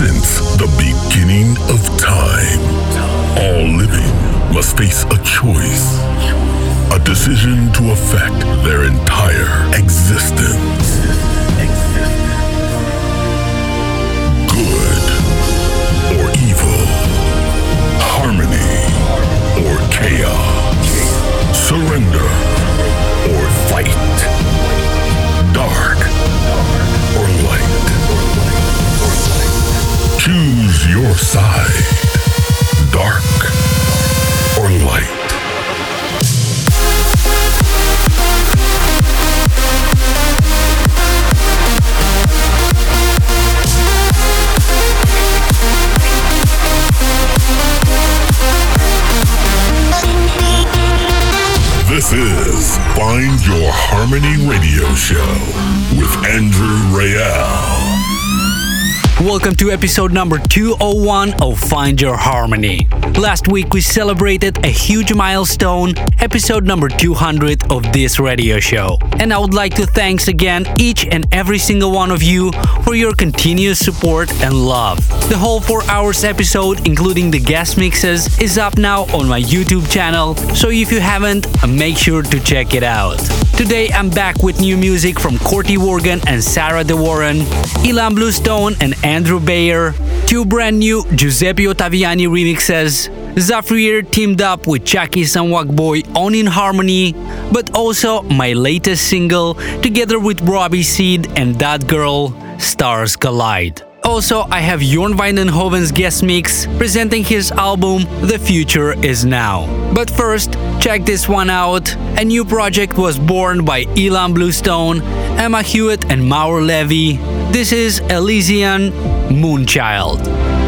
Since the beginning of time, all living must face a choice. A decision to affect their entire existence. Side. Dark or light. This is Find Your Harmony Radio Show with Andrew Rayel. Welcome to episode number 201 of Find Your Harmony. Last week we celebrated a huge milestone, episode number 200 of this radio show. And I would like to thanks again each and every single one of you for your continuous support and love. The whole 4 hours episode, including the guest mixes, is up now on my YouTube channel, so if you haven't, make sure to check it out. Today I'm back with new music from Corty Worgan and Sarah De Warren, Ilan Bluestone and Andrew Bayer, two brand new Giuseppe Ottaviani remixes, Zafrir teamed up with Chucky Boy on In Harmony, but also my latest single together with Robbie Seed and That Girl, Stars Collide. Also, I have Jorn van Deynhoven's guest mix presenting his album The Future Is Now. But first, check this one out. A new project was born by Ilan Bluestone, Emma Hewitt, and Maor Levi. This is Elysian Moonchild.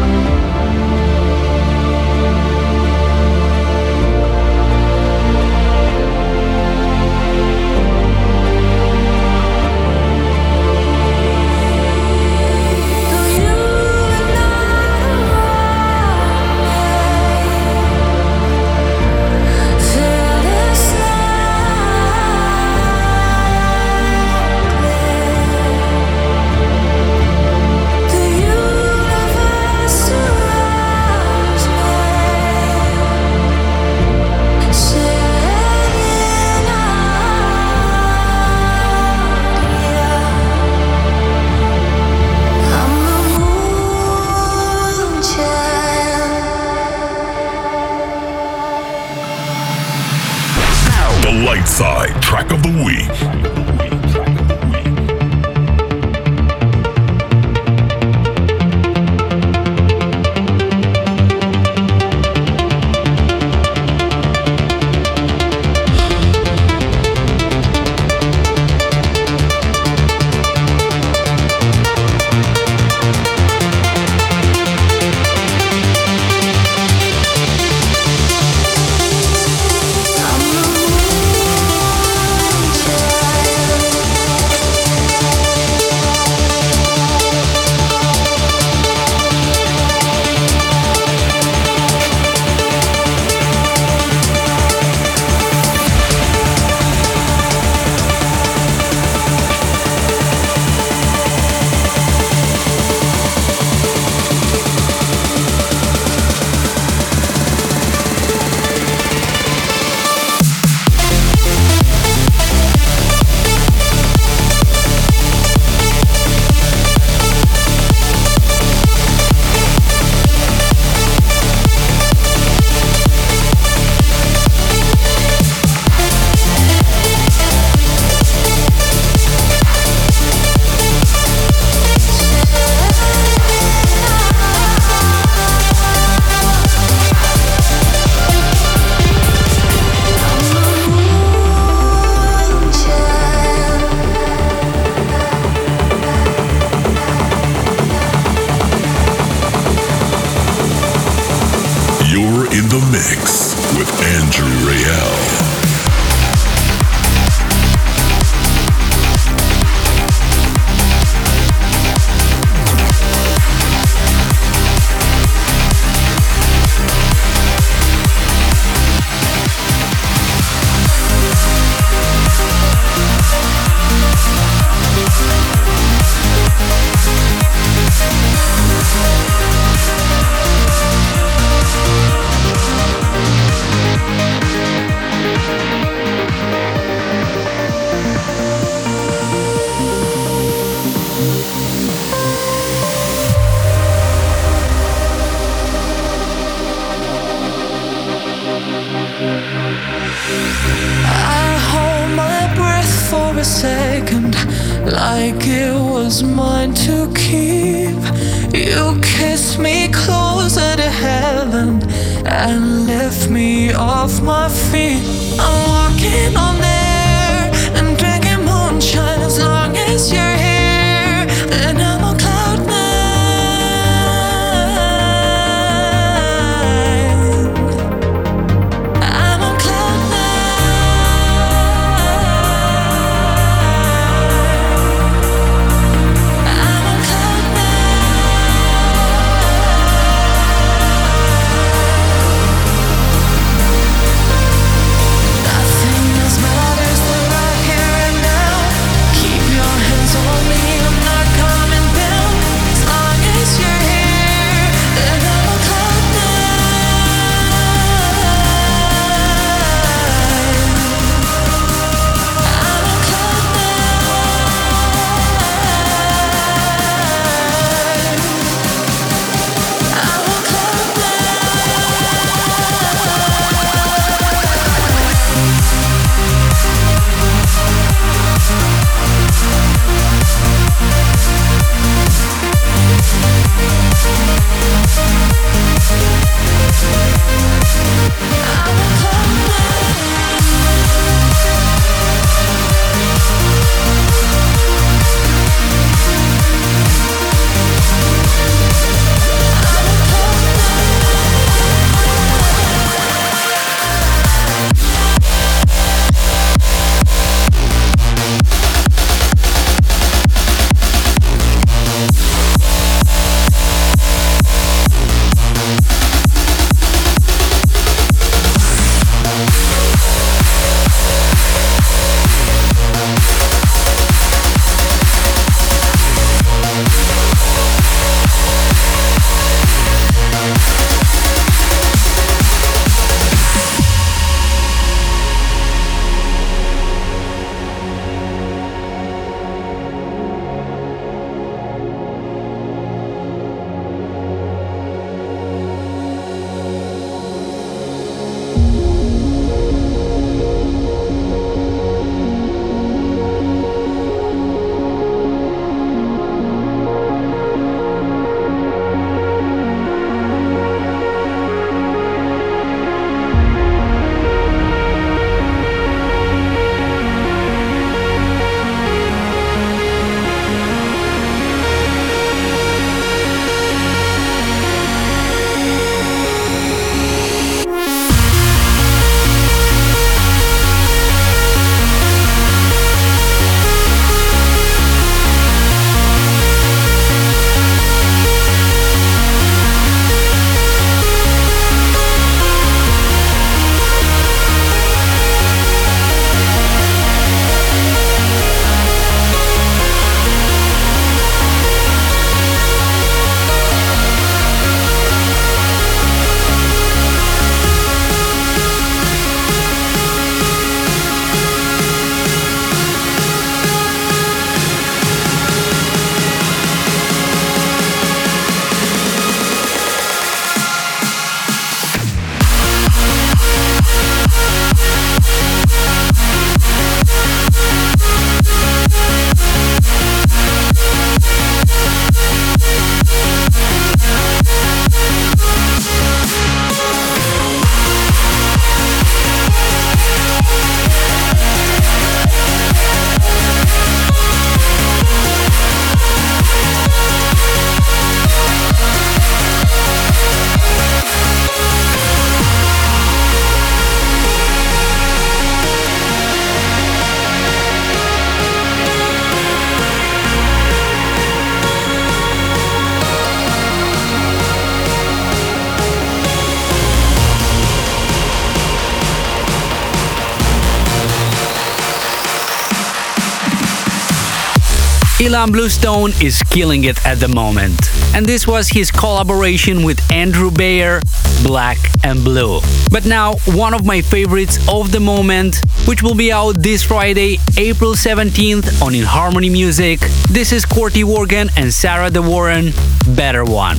Ilan Bluestone is killing it at the moment. And this was his collaboration with Andrew Bayer, Black and Blue. But now, one of my favorites of the moment, which will be out this Friday, April 17th on In Harmony Music. This is Corti Worgan and Sarah De Warren, Better One.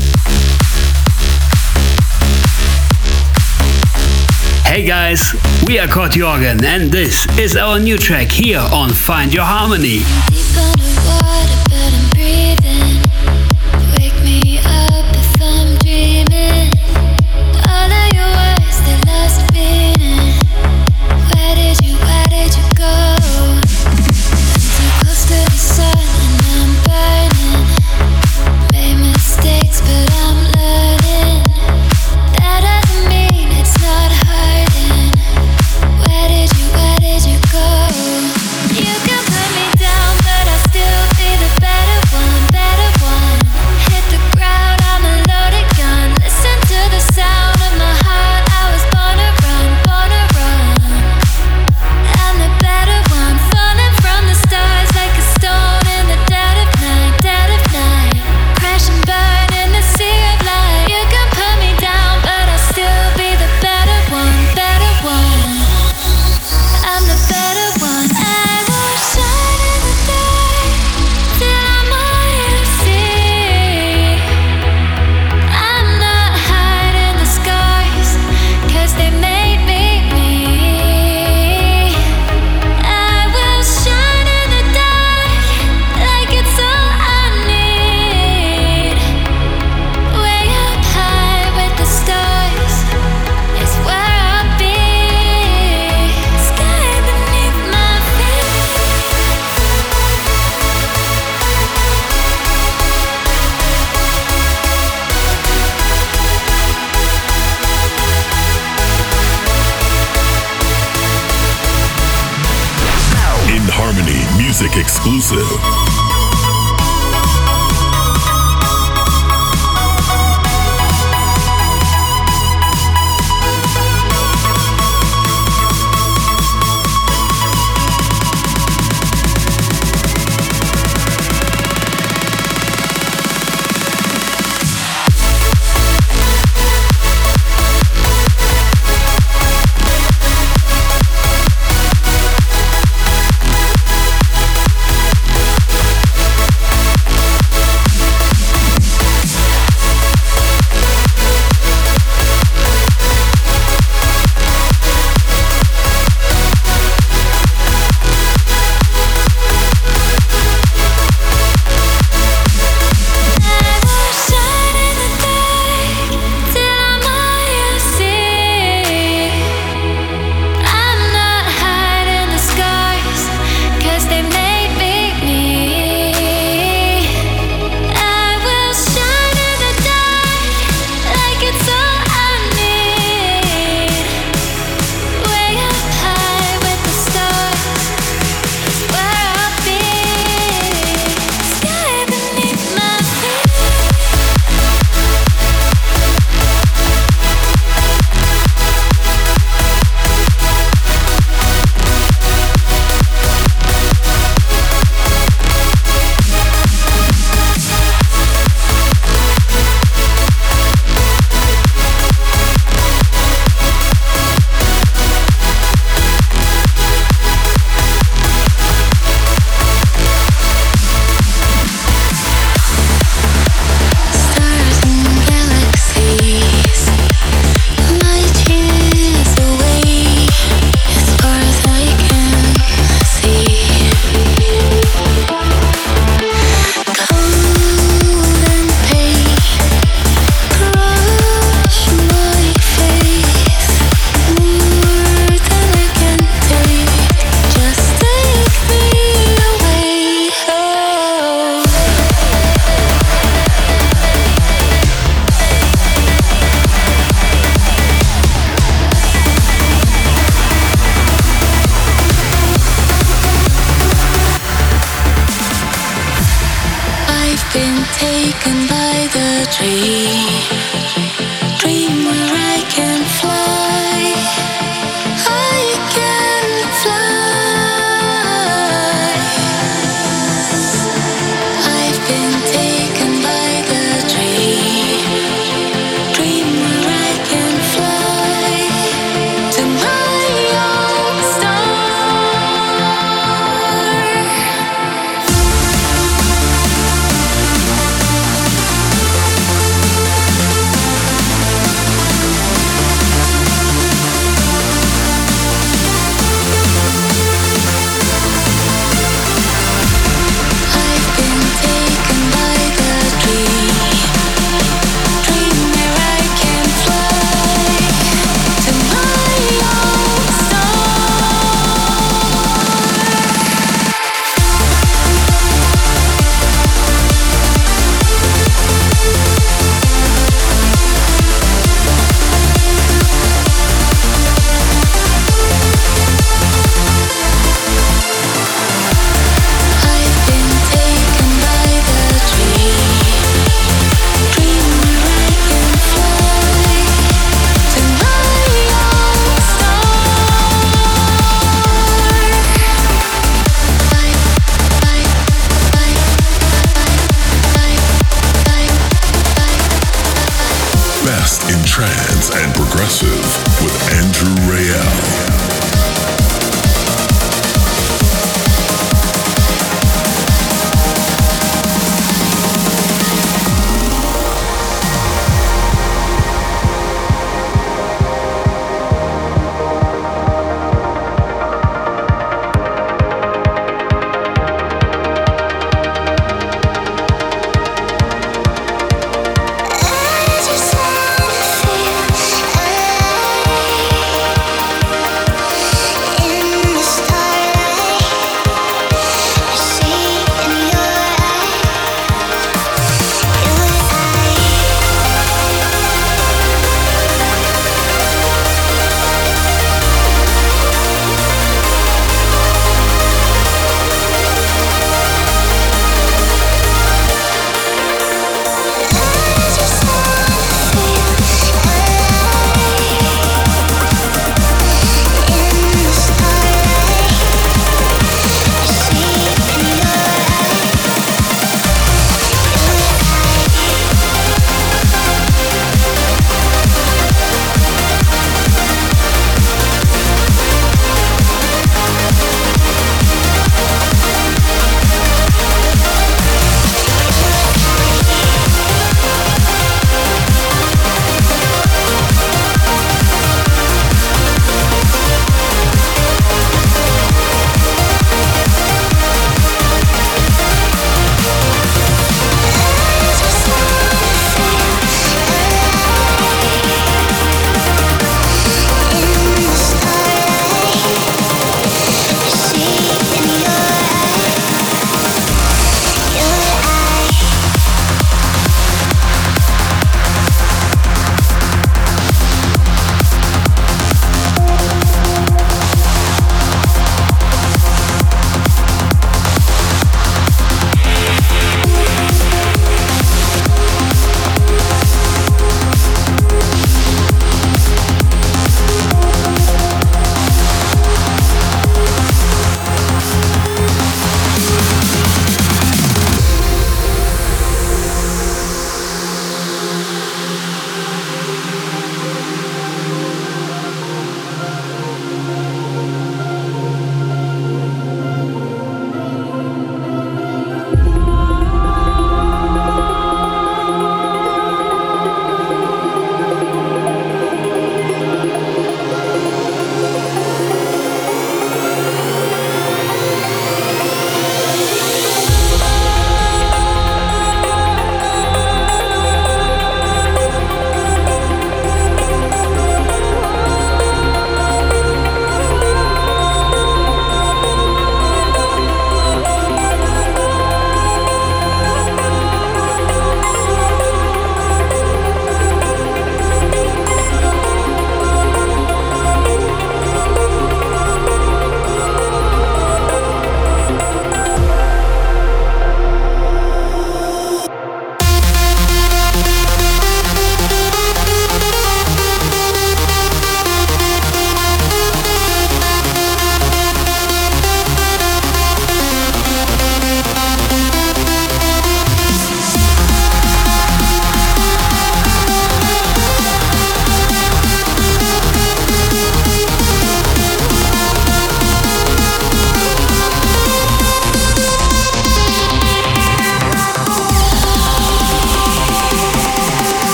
Hey guys, we are Kurt Jorgen and this is our new track here on Find Your Harmony.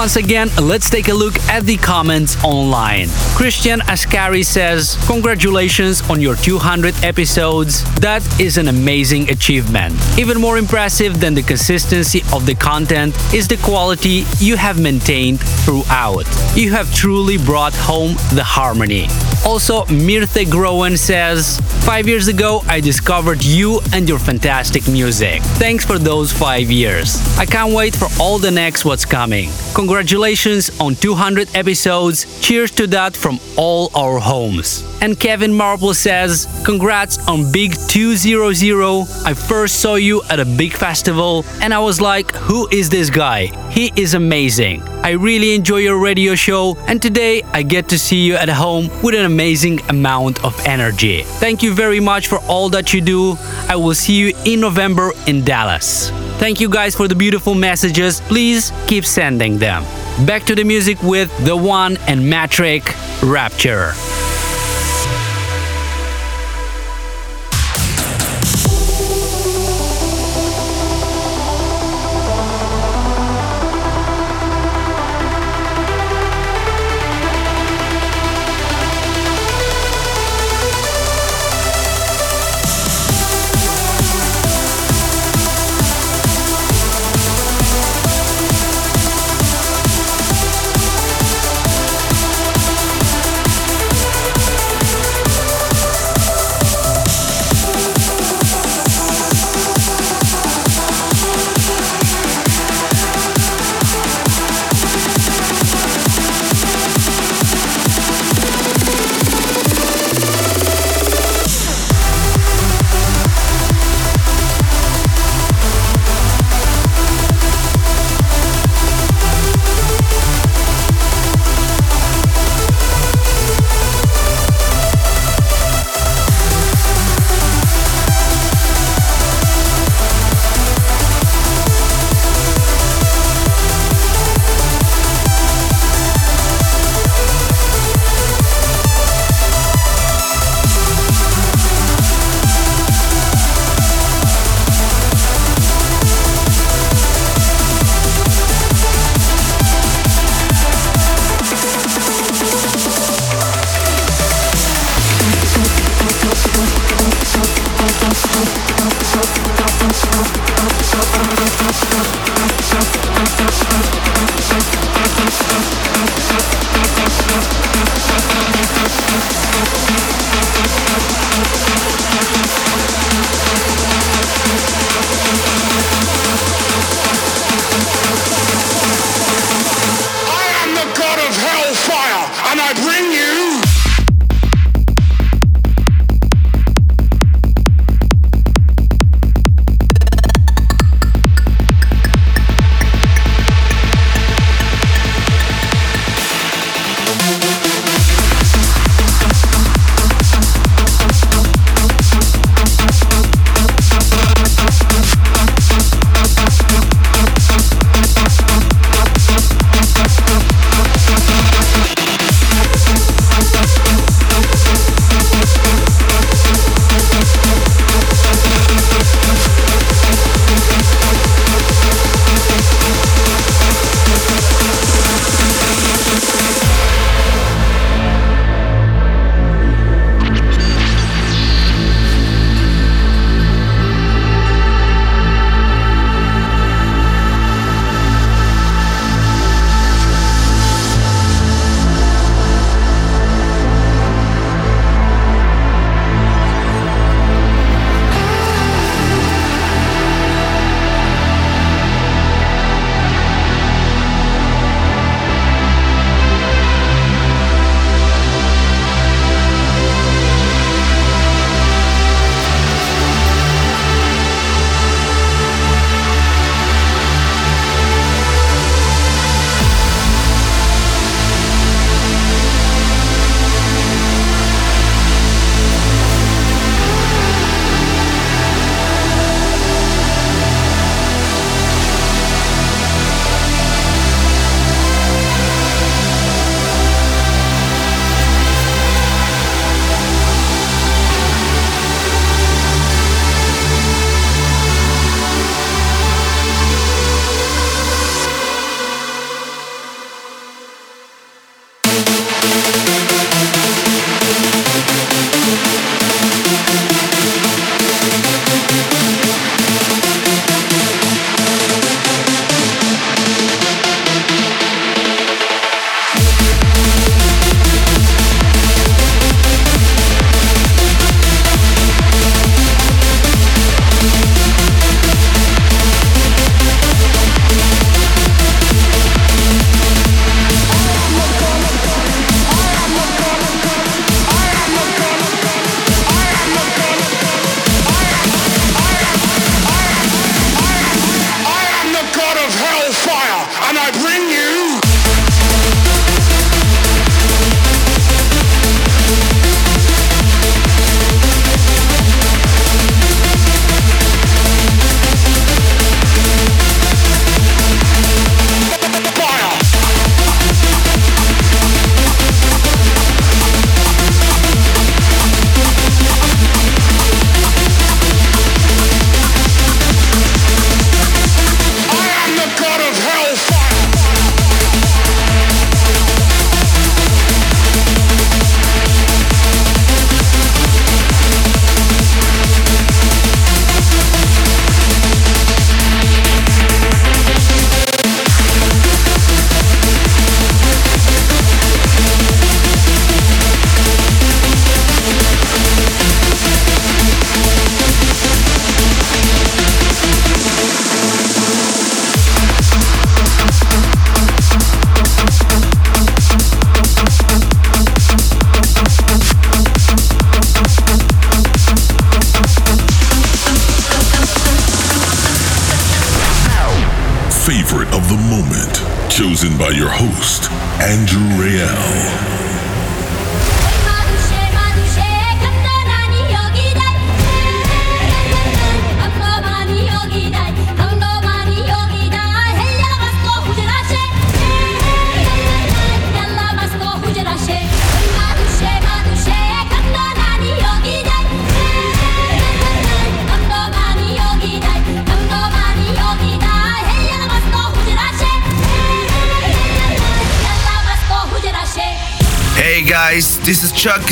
Once again, let's take a look at the comments online. Christian Ascari says, Congratulations on your 200 episodes. That is an amazing achievement. Even more impressive than the consistency of the content is the quality you have maintained throughout. You have truly brought home the harmony. Also, Mirthe Groen says, Five years ago, I discovered you and your fantastic music. Thanks for those five years. I can't wait for all the next what's coming. Congratulations on 200 episodes. Cheers to that from all our homes. And Kevin Marple says, Congrats on Big 200. I first saw you at a big festival and I was like, Who is this guy? He is amazing. I really enjoy your radio show, and today I get to see you at home with an amazing amount of energy. Thank you very much for all that you do. I will see you in November in Dallas. Thank you guys for the beautiful messages. Please keep sending them. Back to the music with The One and Matrick Rapture.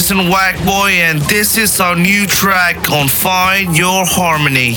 Is Chukiess and Whackboi, and this is our new track on Find Your Harmony.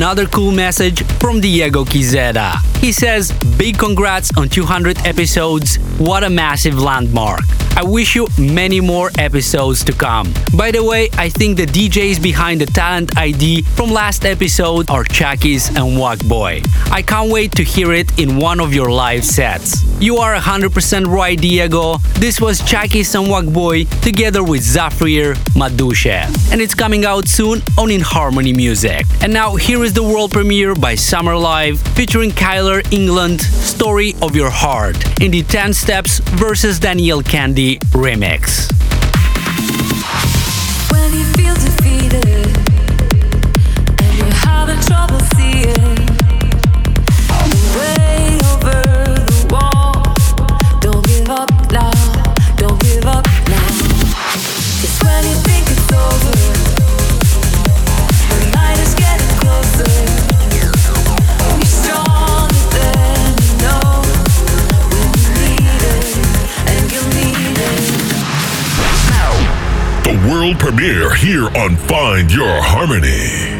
Another cool message from Diego Quizeda. He says, Big congrats on 200 episodes. What a massive landmark. I wish you many more episodes to come. By the way, I think the DJs behind the Talent ID from last episode are Chukiess and Whackboi. I can't wait to hear it in one of your live sets. You are 100% right, Diego. This was Chukiess and Whackboi together with Zafrir Madouche. And it's coming out soon on In Harmony Music. And now here is the world premiere by Summer Live featuring Kyler England, Story of Your Heart, in the 10 Steps versus Daniel Kandi remix. Premiere here on Find Your Harmony.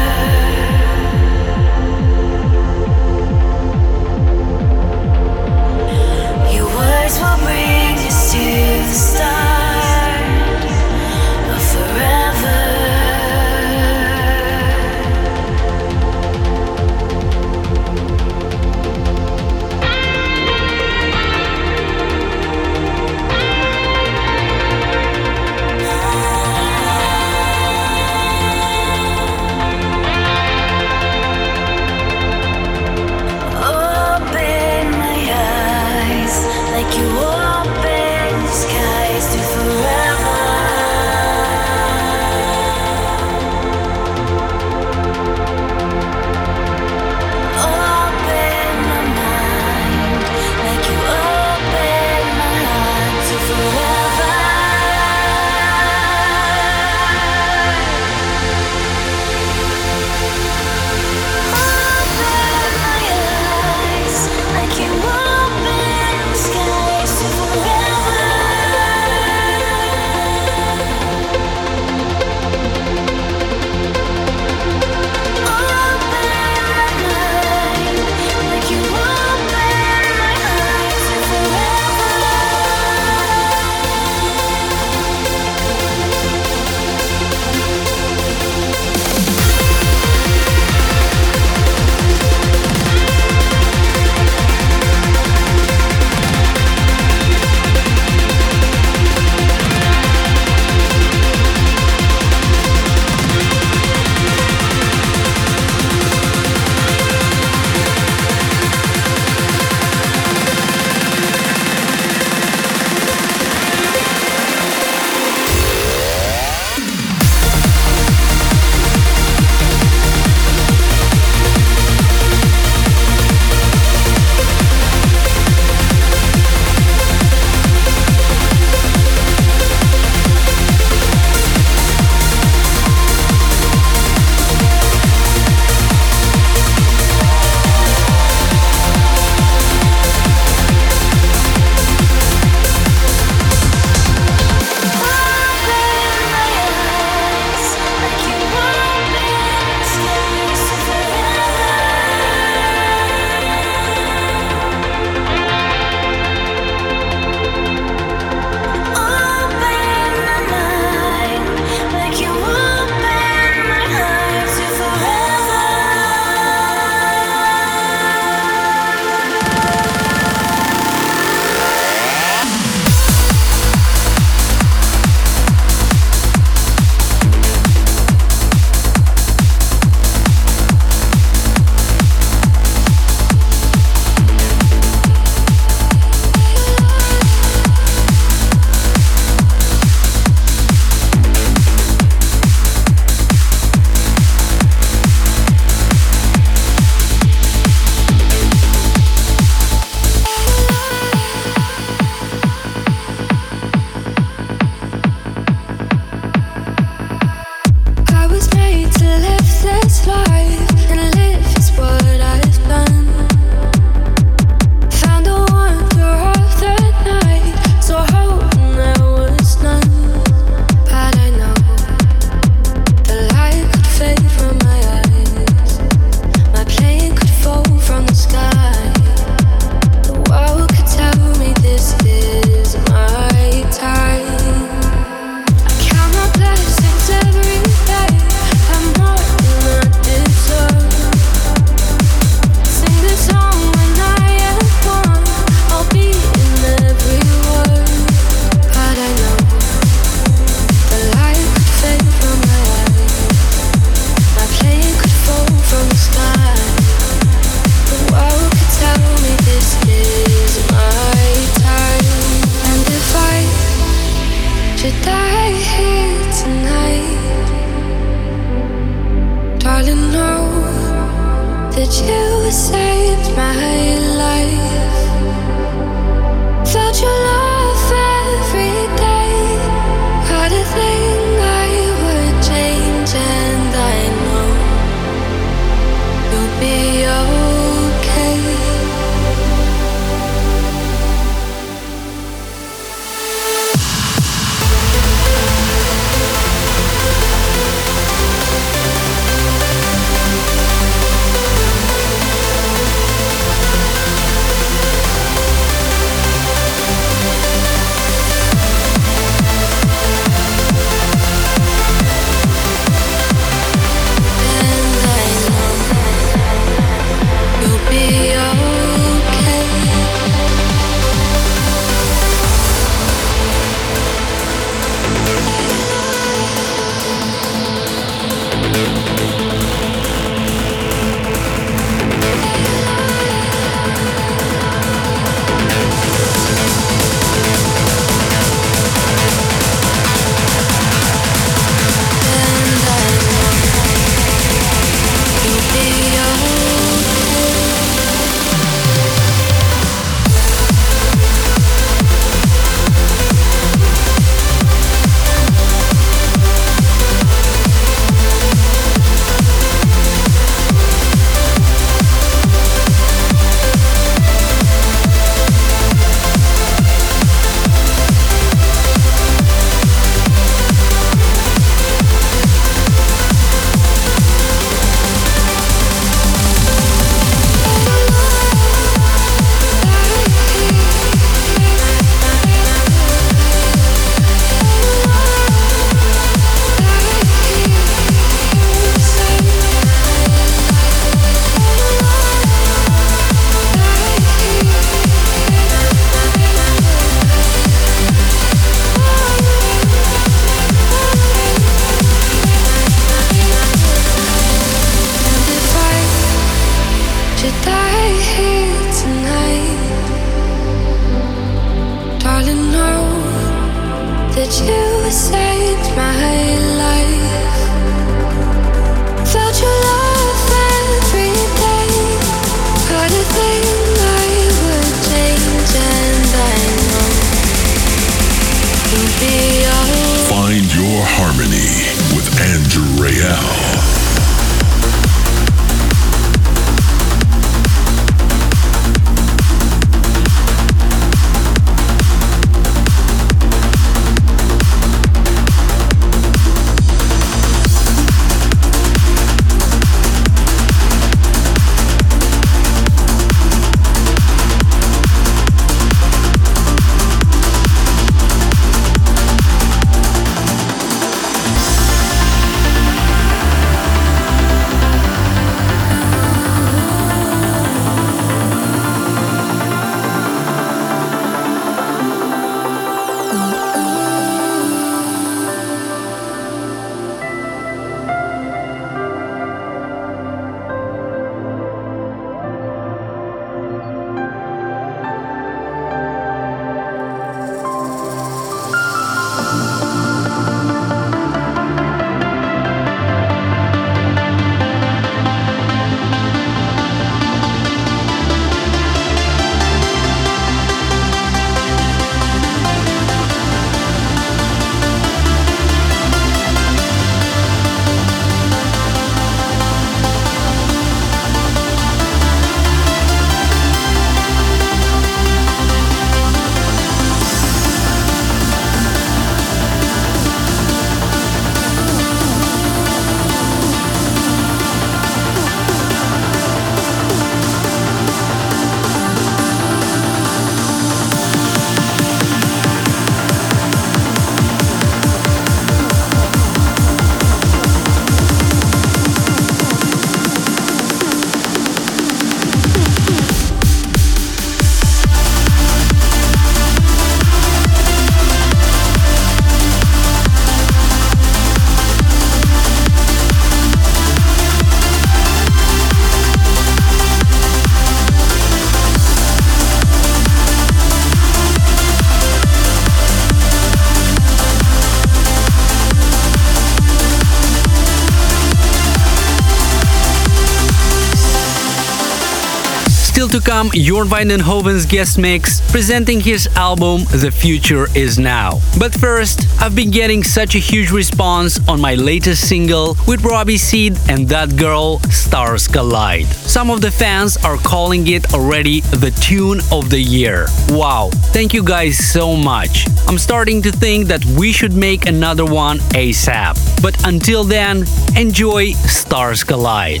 To come, Jorn Hoven's guest mix, presenting his album The Future Is Now. But first, I've been getting such a huge response on my latest single with Robbie Seed and that girl, Stars Collide. Some of the fans are calling it already the tune of the year. Wow, thank you guys so much. I'm starting to think that we should make another one ASAP. But until then, enjoy Stars Collide.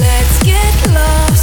Let's get lost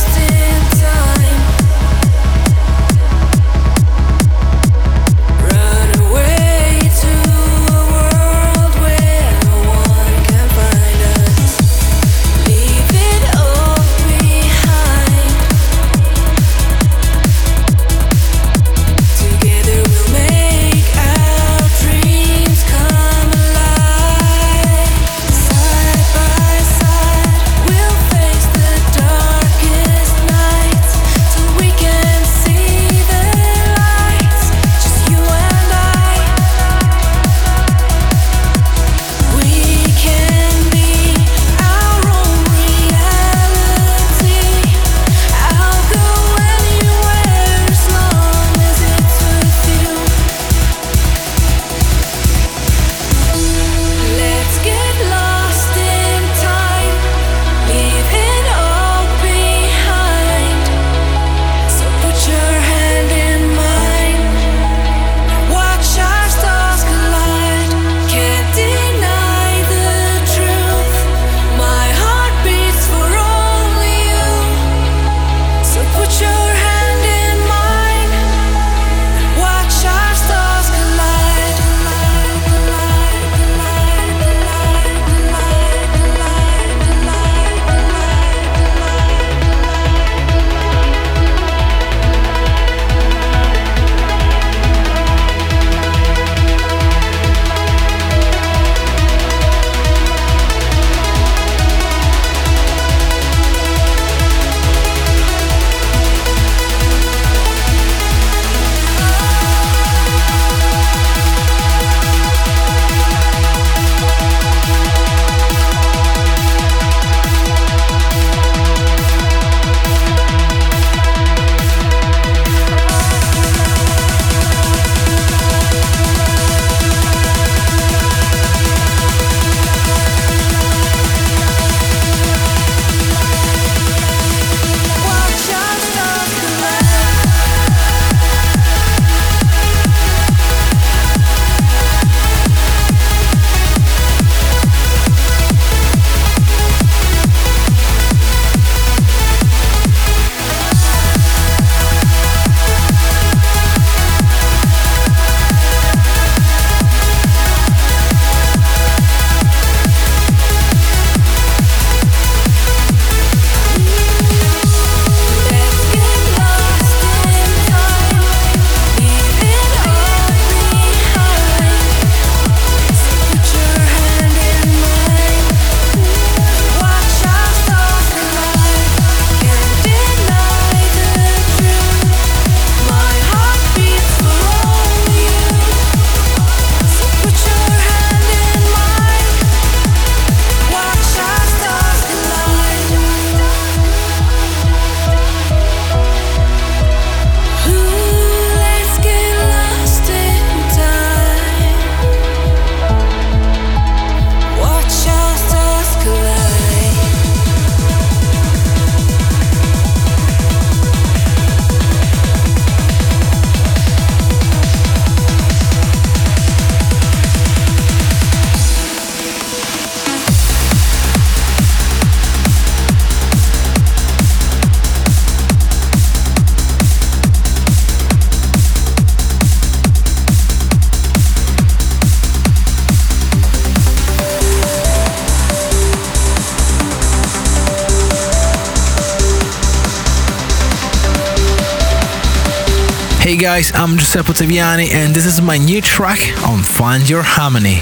guys, I'm Giuseppe Ottaviani and this is my new track on Find Your Harmony.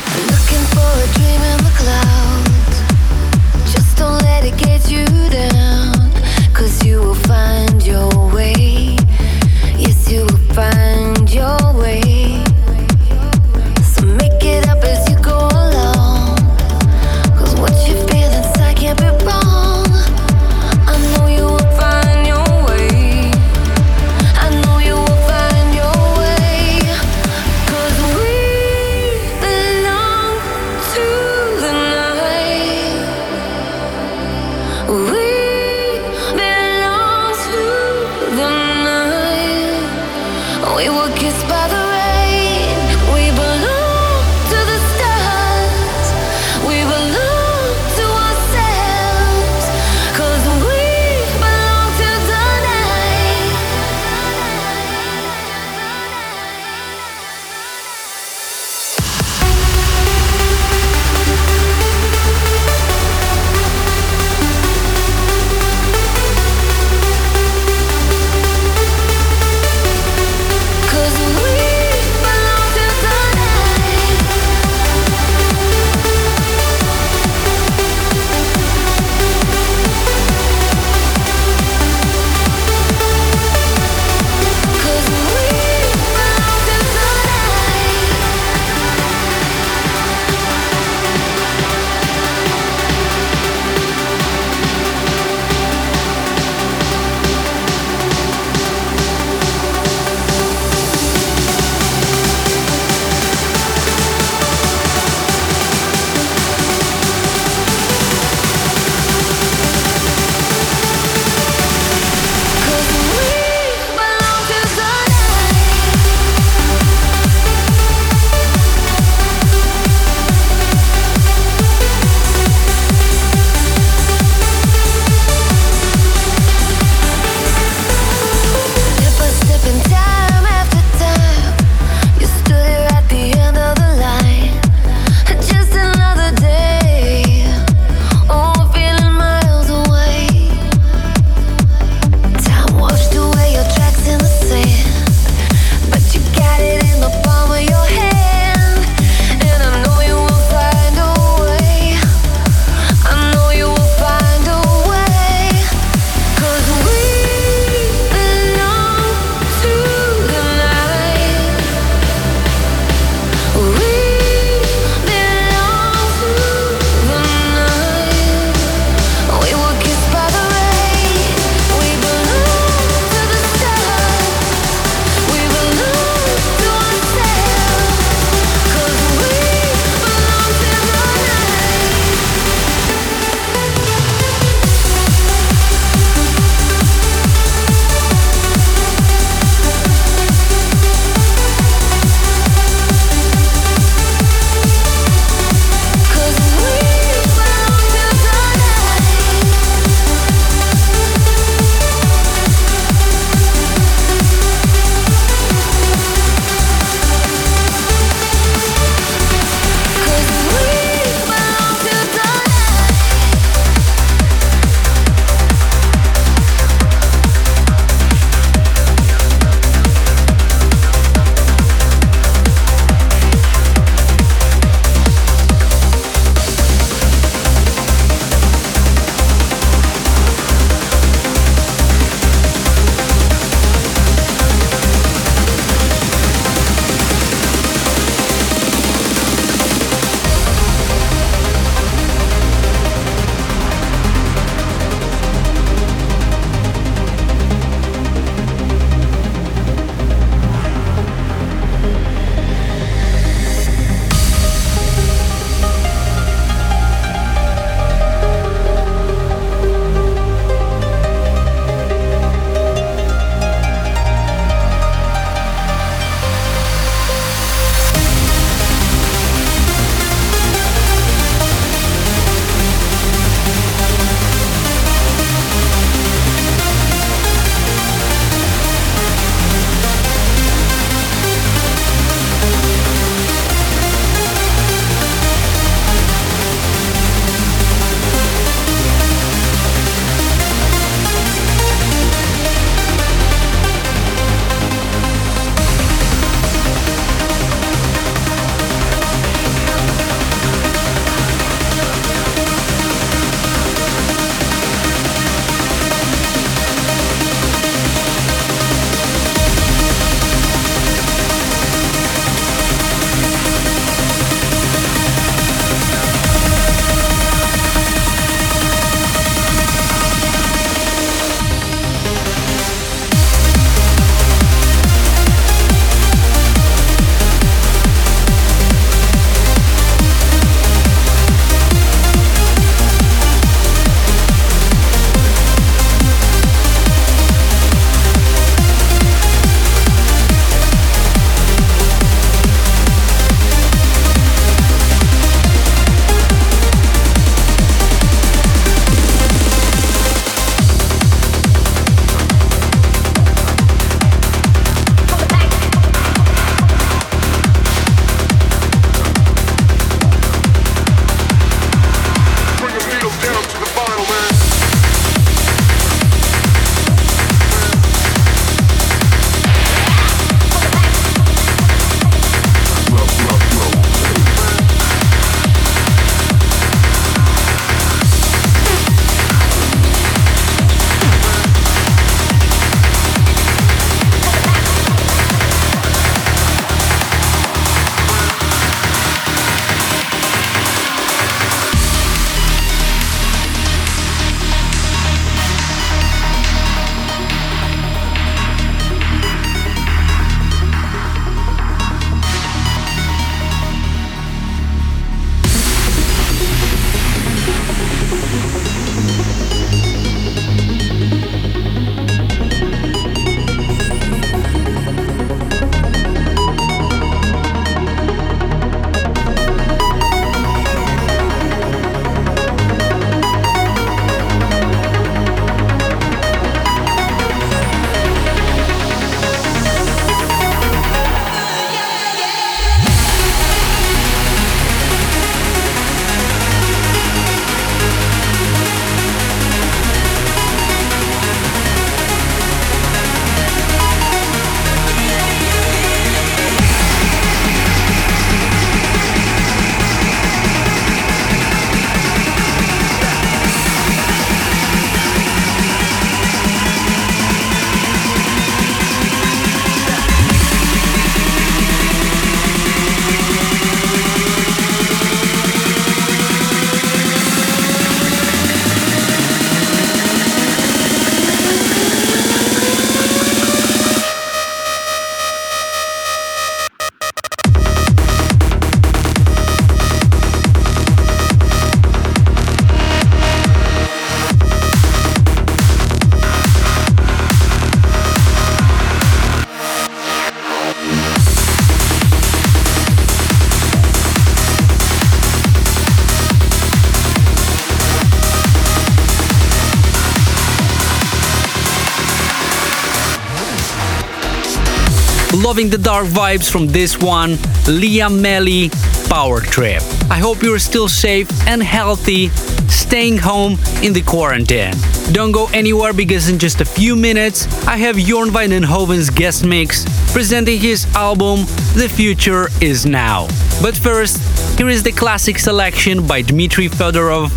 Loving the dark vibes from this one, Liam Melly, Power Trip. I hope you're still safe and healthy, staying home in the quarantine. Don't go anywhere because in just a few minutes, I have Jorn Hoven's guest mix presenting his album The Future Is Now. But first, here is the classic selection by Dmitry Fedorov,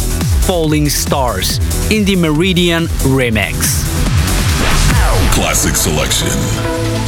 Falling Stars, in the Meridian remix. Classic selection.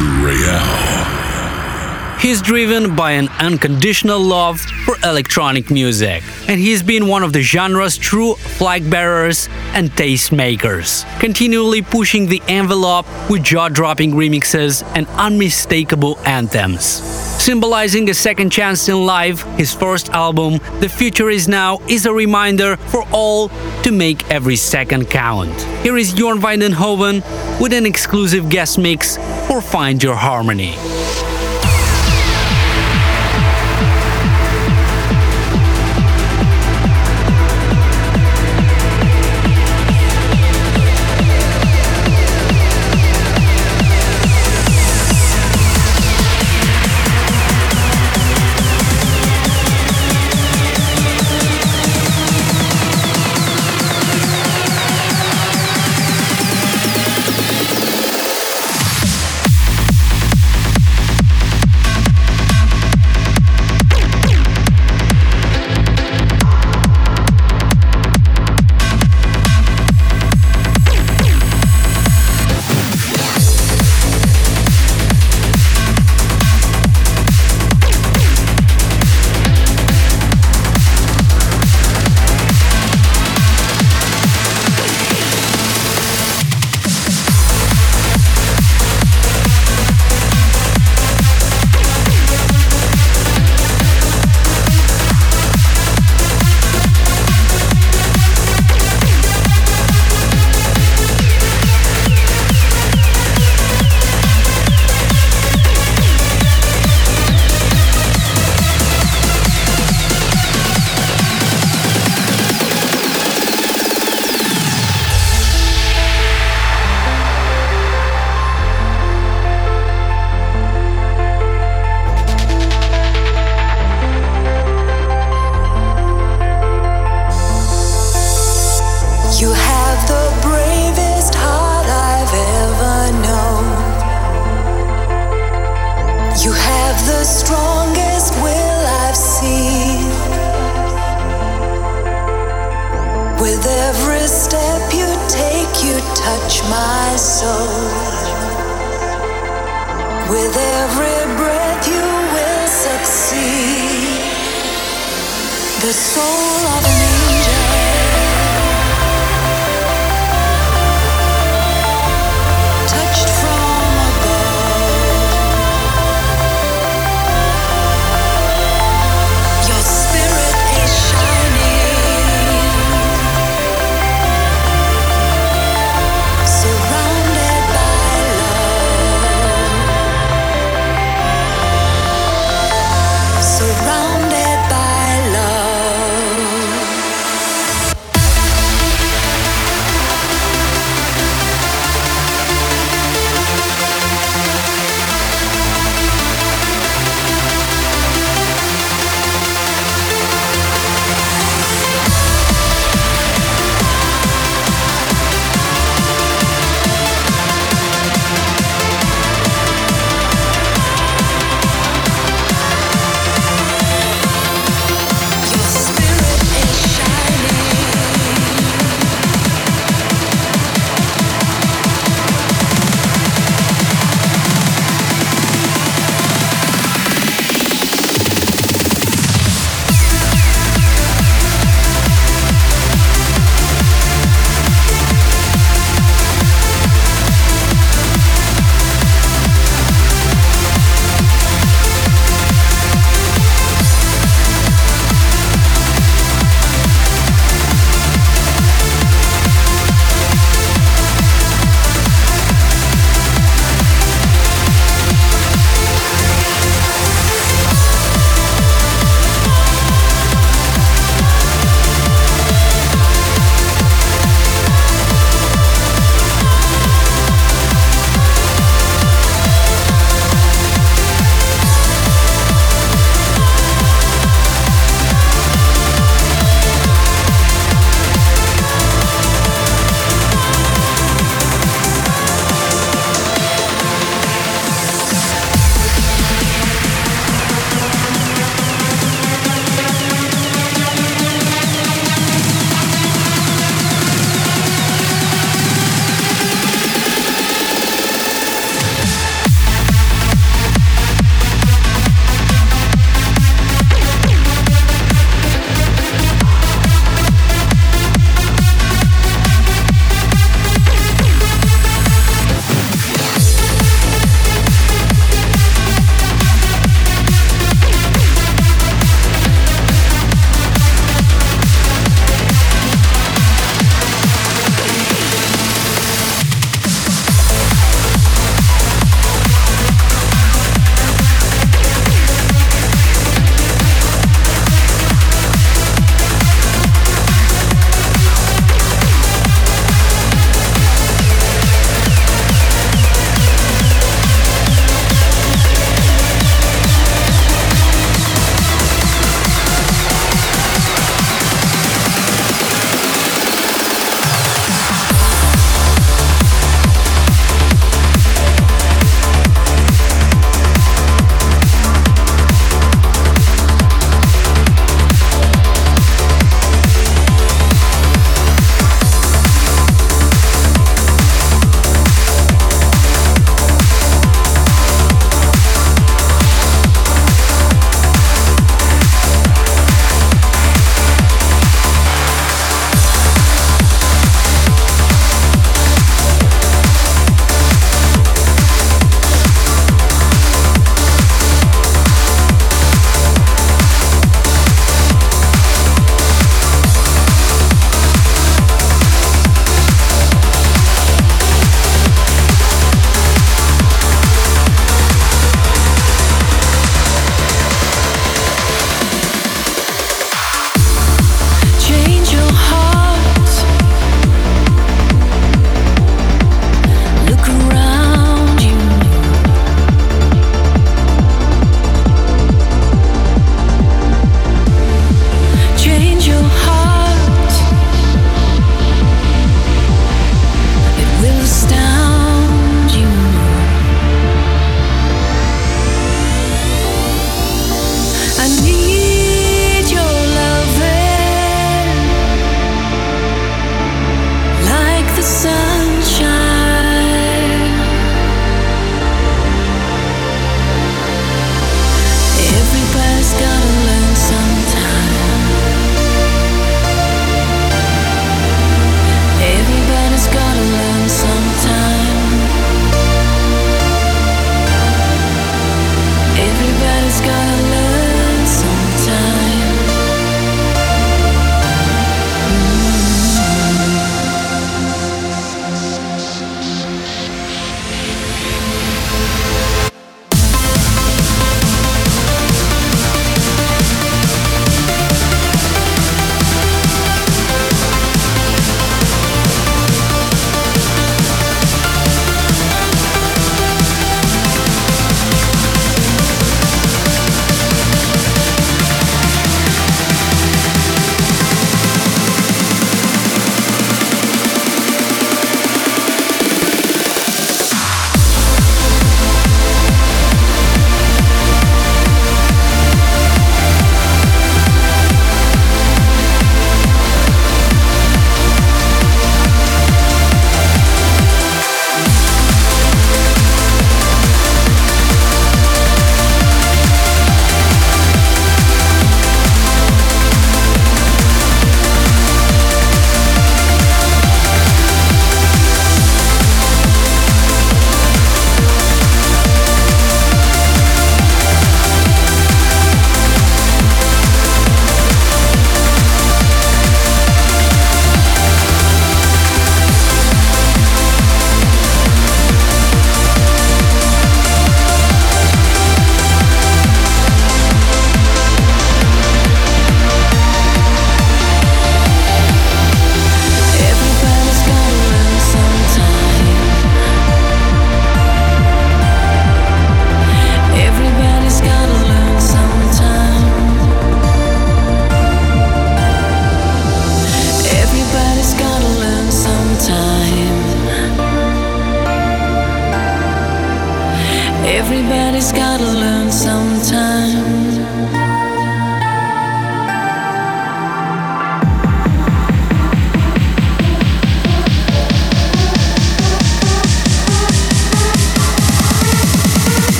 Real driven by an unconditional love for electronic music, and he's been one of the genre's true flag bearers and tastemakers, continually pushing the envelope with jaw dropping remixes and unmistakable anthems. Symbolizing a second chance in life, his first album, The Future Is Now, is a reminder for all to make every second count. Here is Jorn van Deynhoven with an exclusive guest mix for Find Your Harmony.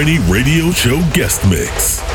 Harmony Radio Show guest mix.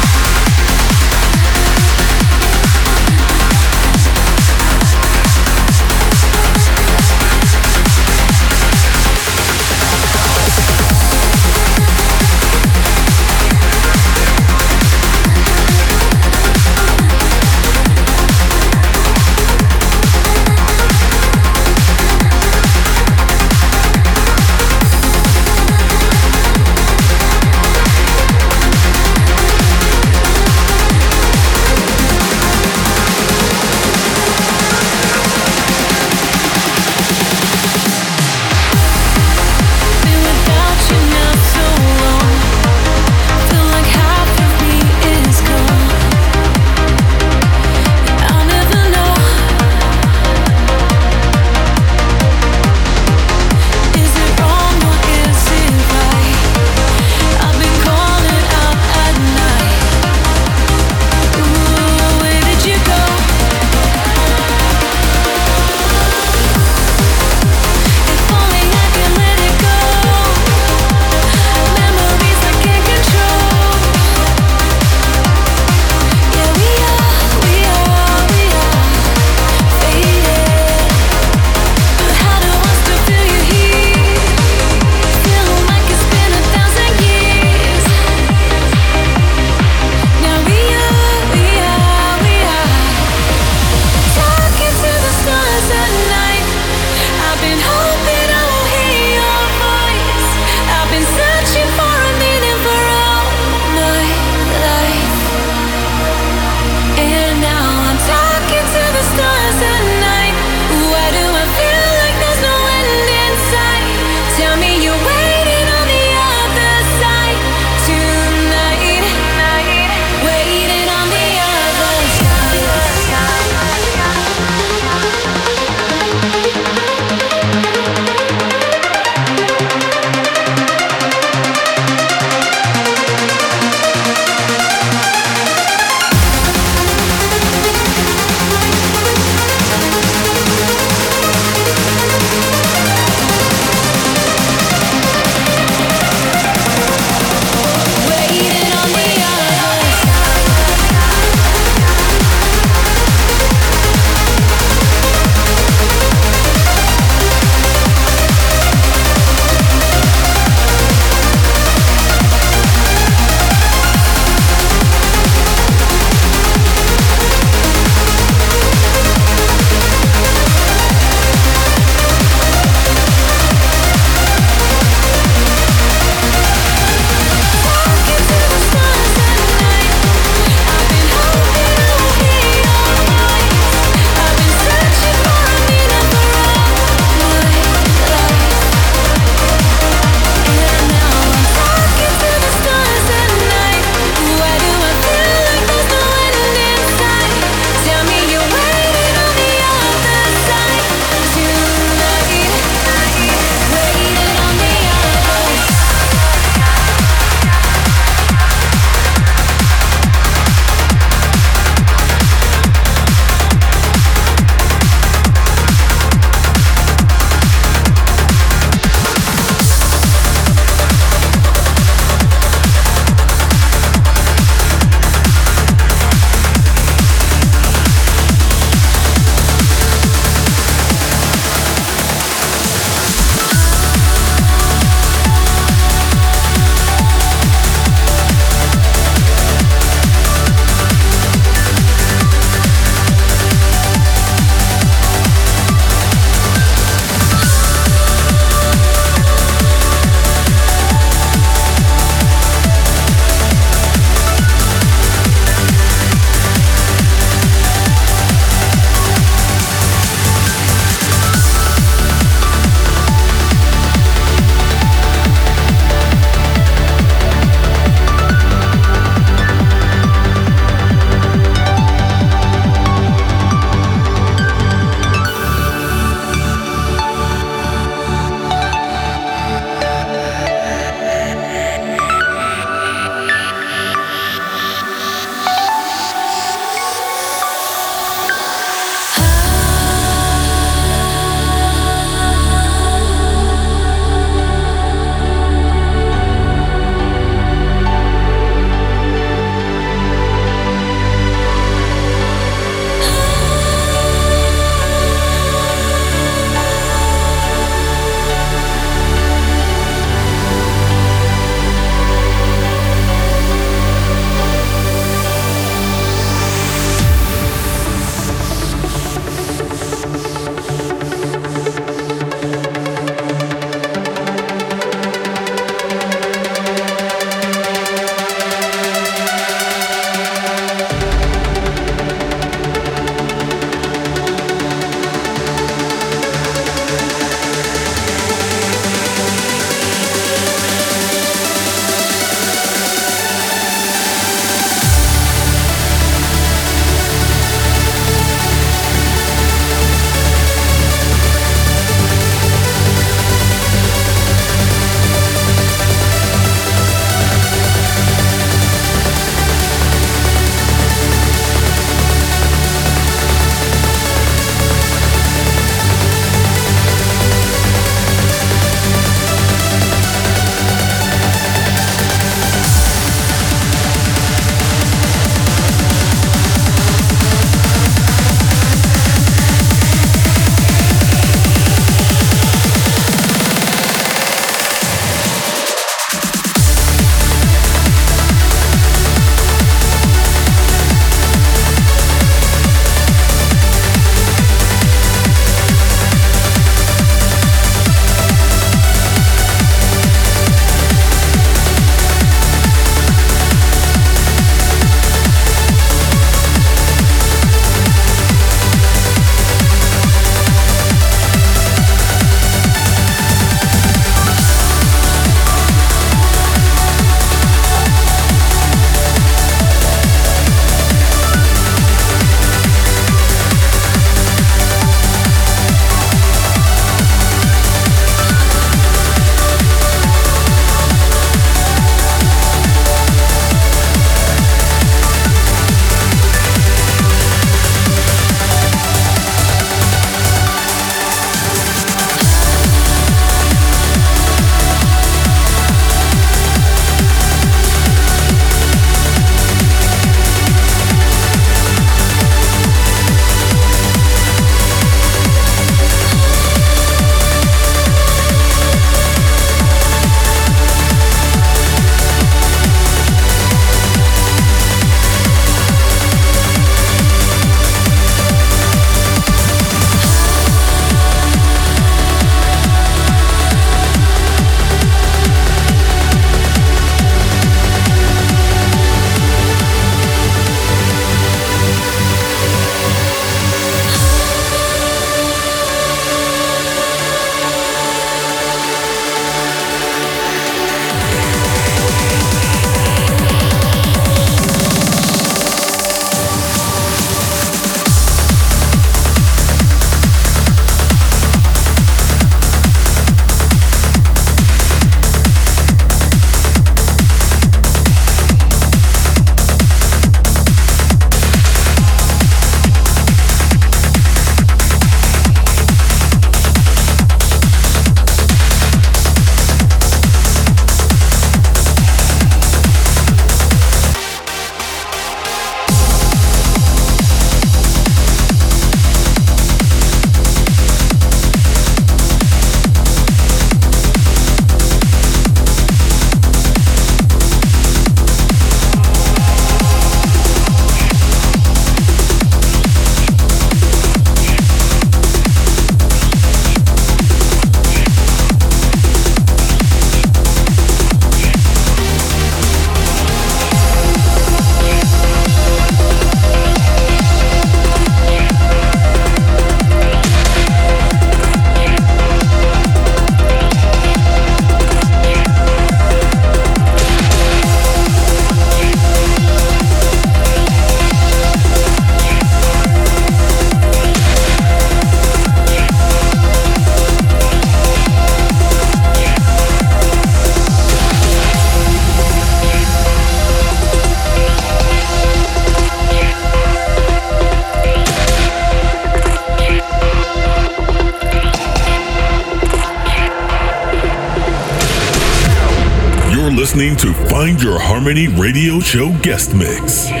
Harmony Radio Show guest mix.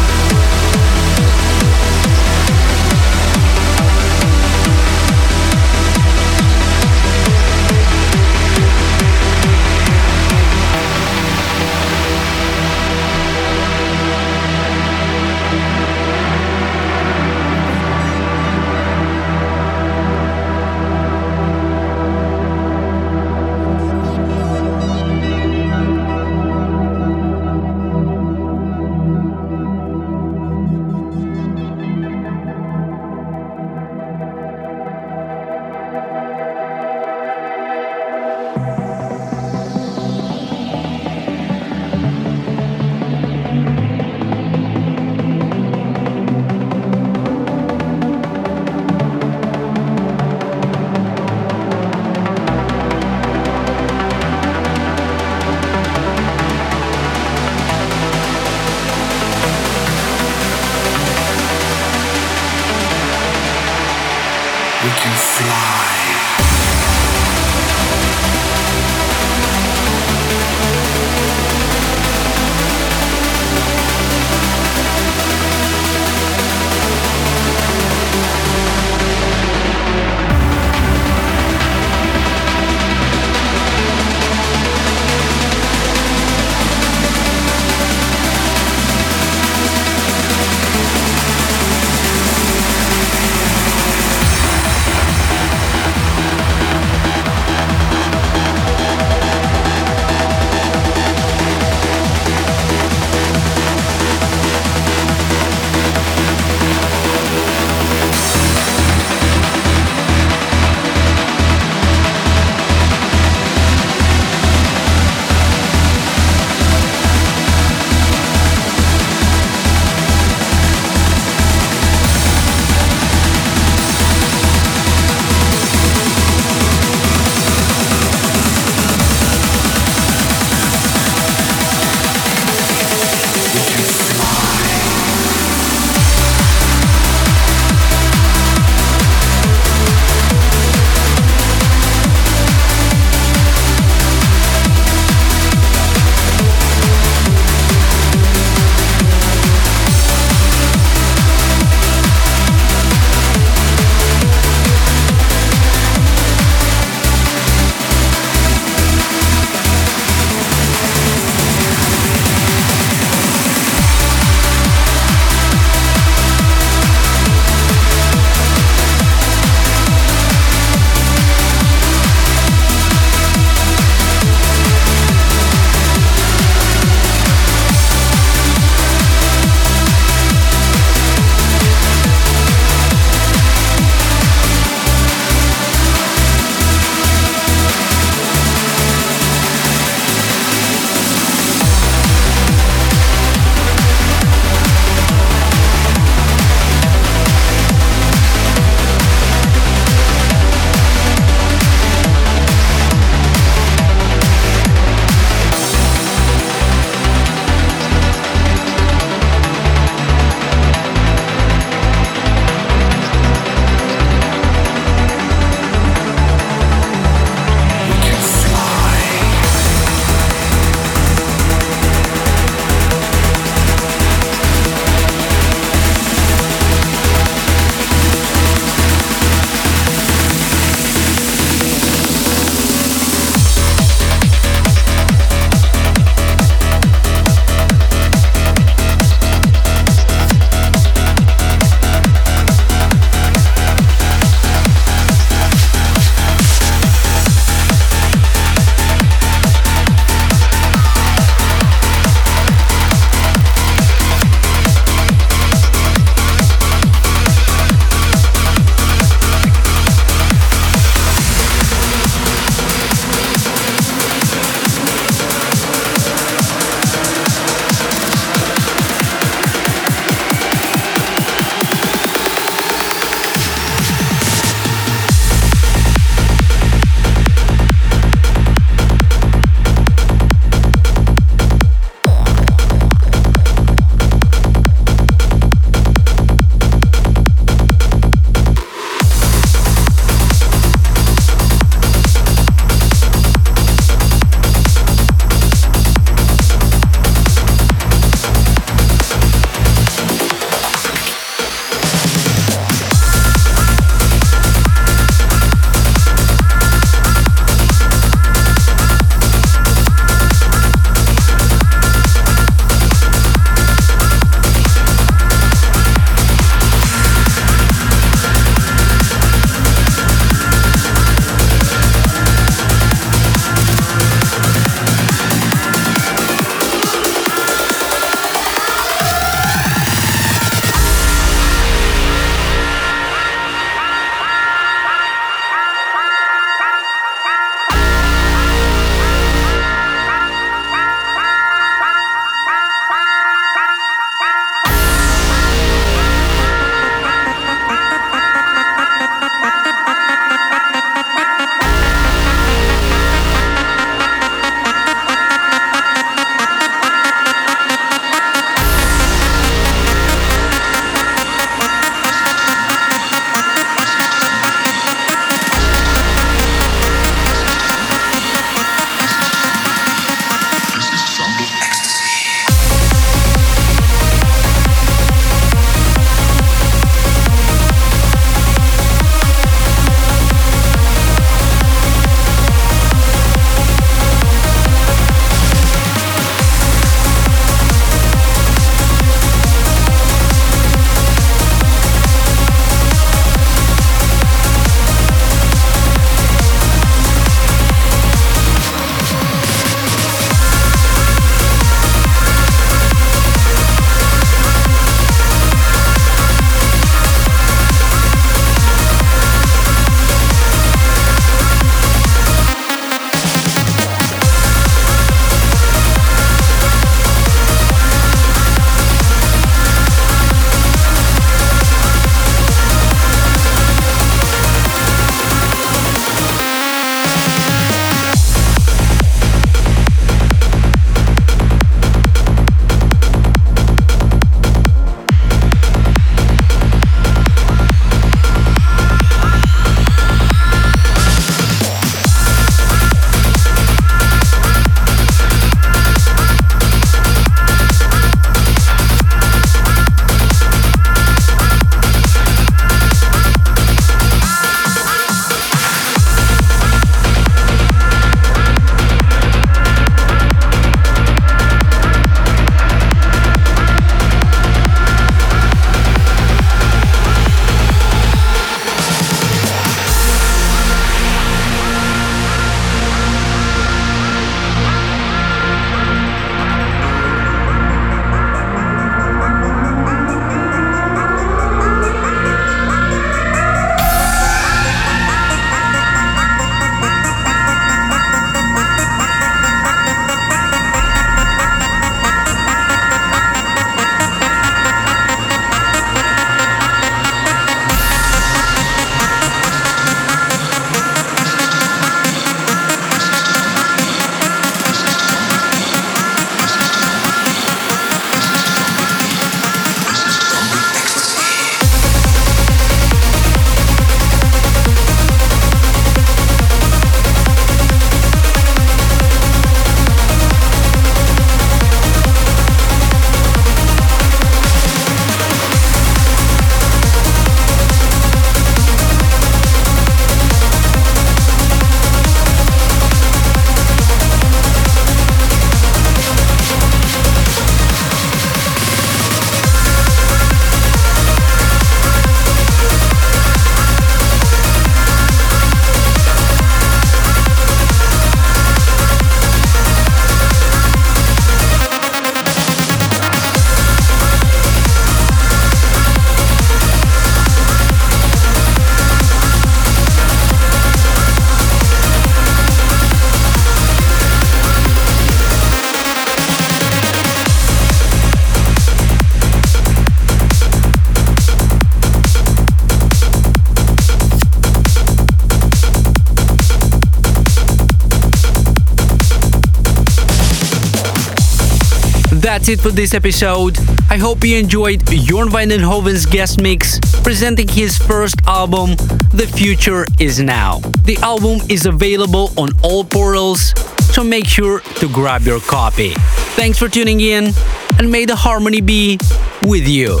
That's it for this episode. I hope you enjoyed Jorn Hoven's guest mix presenting his first album, The Future Is Now. The album is available on all portals, so make sure to grab your copy. Thanks for tuning in, and may the harmony be with you.